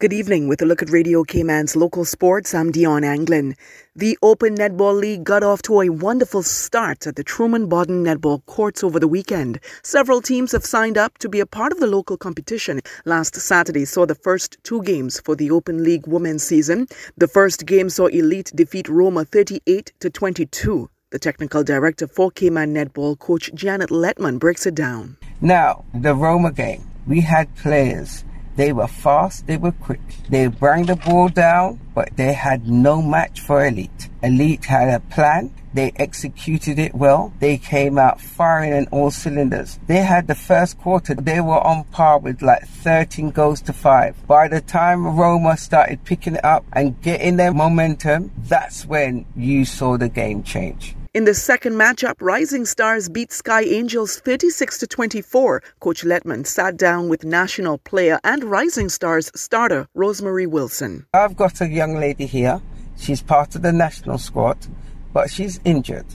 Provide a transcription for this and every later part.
Good evening. With a look at Radio Cayman's local sports, I'm Dion Anglin. The Open Netball League got off to a wonderful start at the Truman Bodden Netball Courts over the weekend. Several teams have signed up to be a part of the local competition. Last Saturday saw the first two games for the Open League women's season. The first game saw Elite defeat Roma 38 to 22. The technical director for Cayman Netball, coach Janet Letman, breaks it down. Now, the Roma game, we had players they were fast, they were quick. They bring the ball down, but they had no match for Elite. Elite had a plan. They executed it well. They came out firing in all cylinders. They had the first quarter, they were on par with like 13 goals to 5. By the time Roma started picking it up and getting their momentum, that's when you saw the game change. In the second matchup, Rising Stars beat Sky Angels 36 to 24. Coach Letman sat down with national player and Rising Stars starter Rosemary Wilson. I've got a young lady here. She's part of the national squad, but she's injured.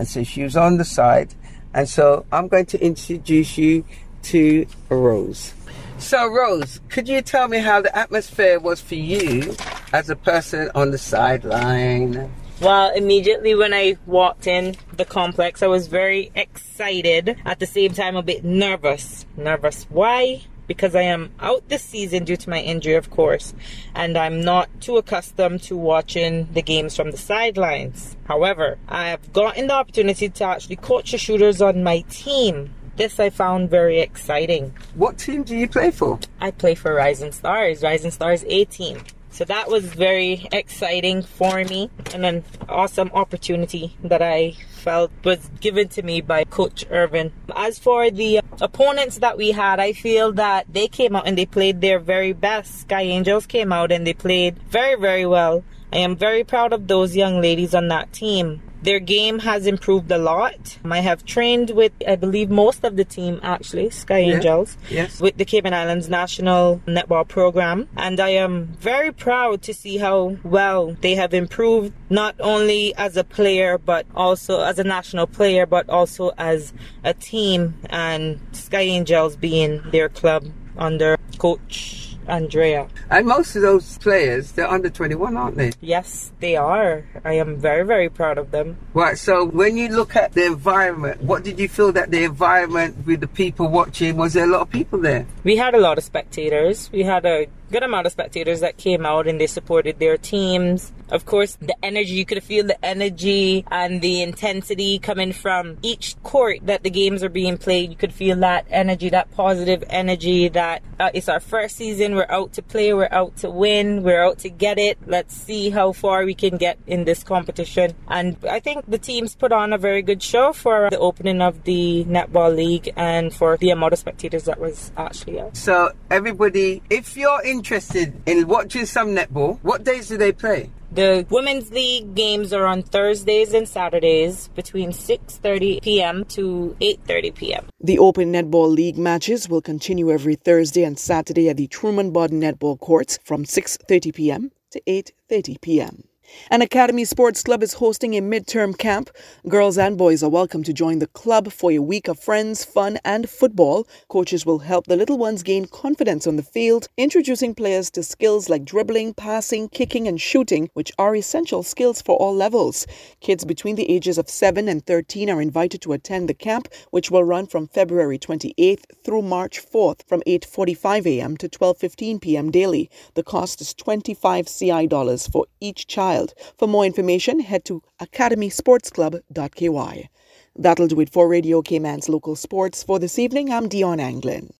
And so she was on the side. And so I'm going to introduce you to Rose. So, Rose, could you tell me how the atmosphere was for you as a person on the sideline? Well, immediately when I walked in the complex, I was very excited. At the same time, a bit nervous. Nervous. Why? Because I am out this season due to my injury, of course, and I'm not too accustomed to watching the games from the sidelines. However, I have gotten the opportunity to actually coach the shooters on my team. This I found very exciting. What team do you play for? I play for Rising Stars, Rising Stars A team. So that was very exciting for me and an awesome opportunity that I felt was given to me by Coach Irvin. As for the opponents that we had, I feel that they came out and they played their very best. Sky Angels came out and they played very, very well. I am very proud of those young ladies on that team. Their game has improved a lot. I have trained with, I believe, most of the team actually, Sky yeah. Angels, yes. with the Cayman Islands National Netball Program. And I am very proud to see how well they have improved, not only as a player, but also as a national player, but also as a team. And Sky Angels being their club under coach Andrea. And most of those players, they're under 21, aren't they? Yes, they are. I am very, very proud of them. Right, so when you look at the environment, what did you feel that the environment with the people watching, was there a lot of people there? We had a lot of spectators. We had a good amount of spectators that came out and they supported their teams. Of course, the energy, you could feel the energy and the intensity coming from each court that the games are being played. You could feel that energy, that positive energy that uh, it's our first season. We're out to play. We're out to win. We're out to get it. Let's see how far we can get in this competition. And I think the teams put on a very good show for the opening of the Netball League and for the amount of spectators that was actually out. So everybody, if you're in interested in watching some netball, what days do they play? The Women's League games are on Thursdays and Saturdays between 6:30 p.m. to 8:30 p.m. The Open Netball League matches will continue every Thursday and Saturday at the Truman Bodden Netball Courts from 6:30 p.m. to 8:30 p.m. An Academy Sports Club is hosting a midterm camp. Girls and boys are welcome to join the club for a week of friends, fun, and football. Coaches will help the little ones gain confidence on the field, introducing players to skills like dribbling, passing, kicking, and shooting, which are essential skills for all levels. Kids between the ages of 7 and 13 are invited to attend the camp, which will run from February 28th through March 4th from 8:45 a.m. to 12:15 p.m. daily. The cost is 25 CI dollars for each child child. For more information, head to academysportsclub.ky. That'll do it for Radio Cayman's local sports for this evening. I'm Dion Anglin.